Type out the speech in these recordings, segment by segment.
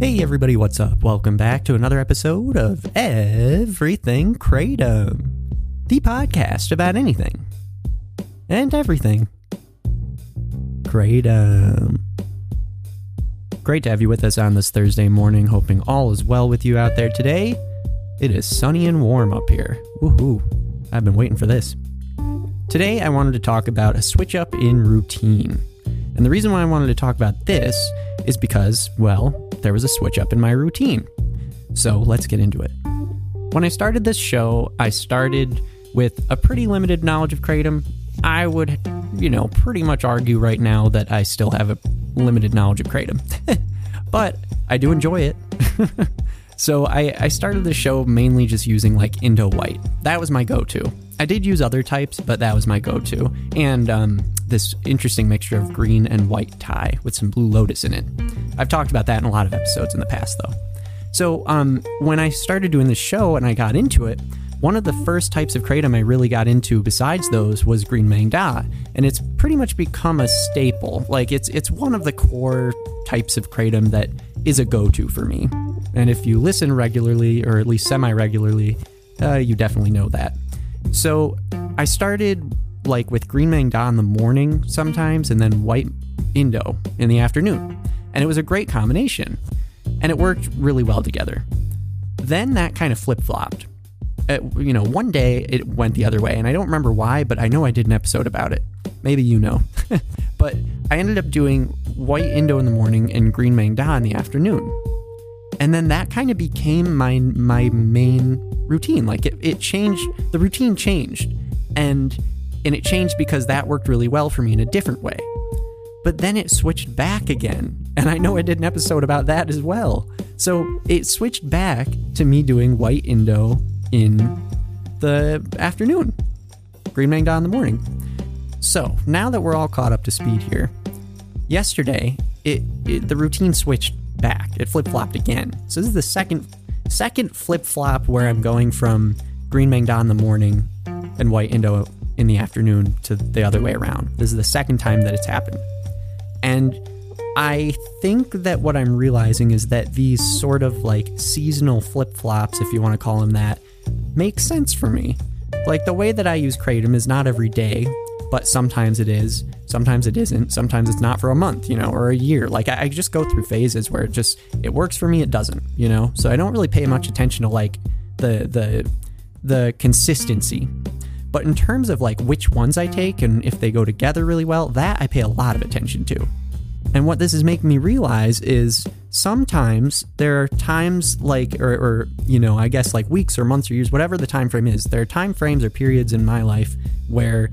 Hey everybody, what's up? Welcome back to another episode of Everything Kratom, the podcast about anything and everything. Kratom. Great to have you with us on this Thursday morning, hoping all is well with you out there today. It is sunny and warm up here. Woohoo. I've been waiting for this. Today, I wanted to talk about a switch up in routine. And the reason why I wanted to talk about this is because, well, there was a switch up in my routine. So let's get into it. When I started this show, I started with a pretty limited knowledge of Kratom. I would, you know, pretty much argue right now that I still have a limited knowledge of Kratom. but I do enjoy it. so I, I started the show mainly just using like Indo White. That was my go to. I did use other types, but that was my go to. And um, this interesting mixture of green and white Thai with some blue lotus in it. I've talked about that in a lot of episodes in the past, though. So um, when I started doing this show and I got into it, one of the first types of kratom I really got into besides those was green Maeng Da, and it's pretty much become a staple. Like it's it's one of the core types of kratom that is a go-to for me. And if you listen regularly or at least semi-regularly, uh, you definitely know that. So I started like with green Maeng Da in the morning sometimes, and then white Indo in the afternoon. And it was a great combination, and it worked really well together. Then that kind of flip flopped. Uh, you know, one day it went the other way, and I don't remember why, but I know I did an episode about it. Maybe you know. but I ended up doing white Indo in the morning and green Maeng Da in the afternoon. And then that kind of became my my main routine. Like it, it changed, the routine changed. And and it changed because that worked really well for me in a different way. But then it switched back again. And I know I did an episode about that as well. So it switched back to me doing white Indo in the afternoon, green Maeng Da in the morning. So now that we're all caught up to speed here, yesterday it, it the routine switched back. It flip flopped again. So this is the second second flip flop where I'm going from green Maeng Da in the morning and white Indo in the afternoon to the other way around. This is the second time that it's happened. And I think that what I'm realizing is that these sort of like seasonal flip flops, if you want to call them that, make sense for me. Like the way that I use Kratom is not every day, but sometimes it is, sometimes it isn't, sometimes it's not for a month, you know, or a year. Like I, I just go through phases where it just it works for me, it doesn't, you know. So I don't really pay much attention to like the the the consistency. But in terms of like which ones I take and if they go together really well, that I pay a lot of attention to. And what this is making me realize is sometimes there are times like or, or, you know, I guess like weeks or months or years, whatever the time frame is, there are time frames or periods in my life where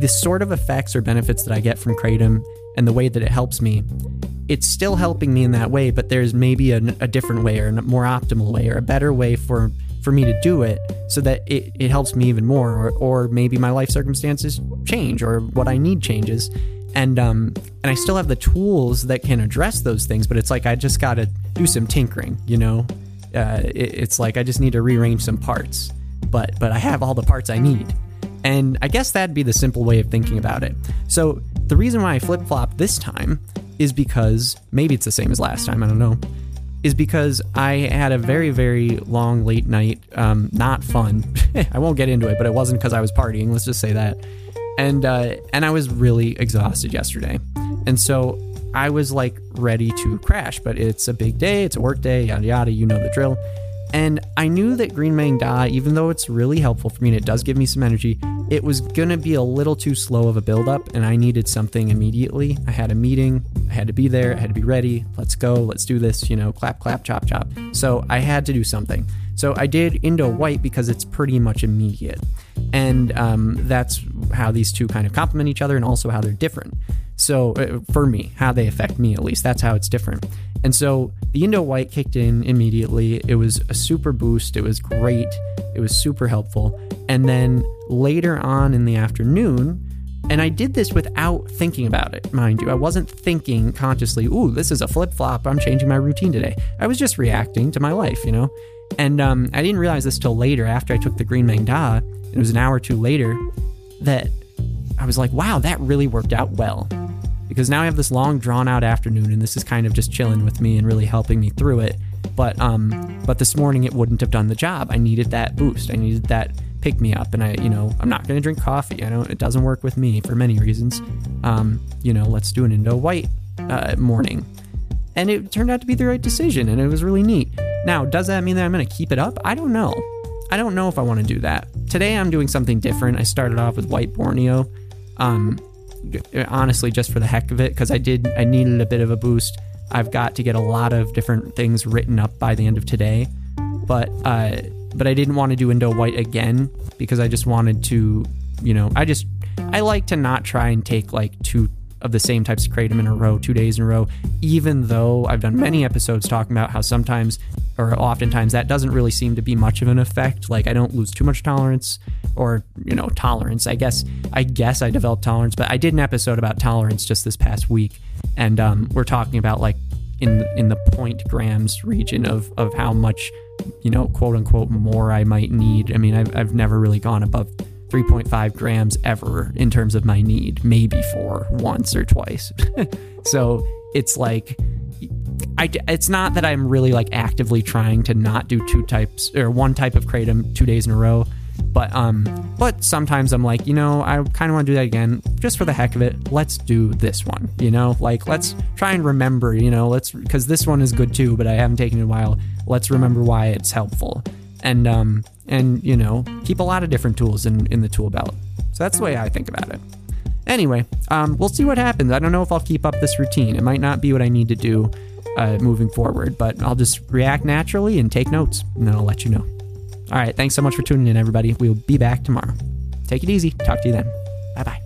the sort of effects or benefits that I get from Kratom and the way that it helps me, it's still helping me in that way, but there's maybe a, a different way or a more optimal way or a better way for for me to do it so that it, it helps me even more or, or maybe my life circumstances change or what i need changes. And um and i still have the tools that can address those things but it's like i just gotta do some tinkering you know? Uh, it, it's like i just need to rearrange some parts but but i have all the parts i need and i guess that'd be the simple way of thinking about it so the reason why i flip-flop this time is because maybe it's the same as last time i don't know is because I had a very, very long late night. Um, not fun. I won't get into it, but it wasn't because I was partying. Let's just say that. And uh, and I was really exhausted yesterday, and so I was like ready to crash. But it's a big day. It's a work day. Yada yada. You know the drill. And I knew that Green Maeng Da, even though it's really helpful for me and it does give me some energy, it was to be a little too slow of a buildup and I needed something immediately. I had a meeting, I had to be there, I had to be ready. Let's go, let's do this, you know, clap, clap, chop, chop. So I had to do something. So I did Indo White because it's pretty much immediate. And um, that's how these two kind of complement each other and also how they're different. So uh, for me, how they affect me at least, that's how it's different. And so the Indo White kicked in immediately. It was a super boost. It was great. It was super helpful. And then later on in the afternoon, and I did this without thinking about it, mind you. I wasn't thinking consciously, ooh, this is a flip flop. I'm changing my routine today. I was just reacting to my life, you know? And um, I didn't realize this till later after I took the Green Maeng Da. It was an hour or two later that I was like, wow, that really worked out well because now I have this long drawn out afternoon and this is kind of just chilling with me and really helping me through it. But um but this morning it wouldn't have done the job. I needed that boost. I needed that pick me up and I you know, I'm not going to drink coffee. I don't it doesn't work with me for many reasons. Um, you know, let's do an Indo white uh, morning. And it turned out to be the right decision and it was really neat. Now, does that mean that I'm going to keep it up? I don't know. I don't know if I want to do that. Today I'm doing something different. I started off with white Borneo. Um, honestly just for the heck of it because I did I needed a bit of a boost. I've got to get a lot of different things written up by the end of today, but uh, but I didn't want to do Indo White again because I just wanted to, you know, I just I like to not try and take like two of the same types of kratom in a row, two days in a row, even though I've done many episodes talking about how sometimes or oftentimes that doesn't really seem to be much of an effect. Like I don't lose too much tolerance or, you know, tolerance. I guess I guess I developed tolerance, but I did an episode about tolerance just this past week and um, we're talking about like in in the point grams region of of how much, you know, quote unquote more I might need. I mean, I've I've never really gone above 3.5 grams ever in terms of my need, maybe four once or twice. so it's like, I, it's not that I'm really like actively trying to not do two types or one type of kratom two days in a row, but um, but sometimes I'm like, you know, I kind of want to do that again just for the heck of it. Let's do this one, you know, like let's try and remember, you know, let's because this one is good too, but I haven't taken it in a while. Let's remember why it's helpful and um, and you know keep a lot of different tools in in the tool belt. So that's the way I think about it. Anyway, um, we'll see what happens. I don't know if I'll keep up this routine. It might not be what I need to do uh, moving forward, but I'll just react naturally and take notes, and then I'll let you know. All right, thanks so much for tuning in, everybody. We'll be back tomorrow. Take it easy. Talk to you then. Bye bye.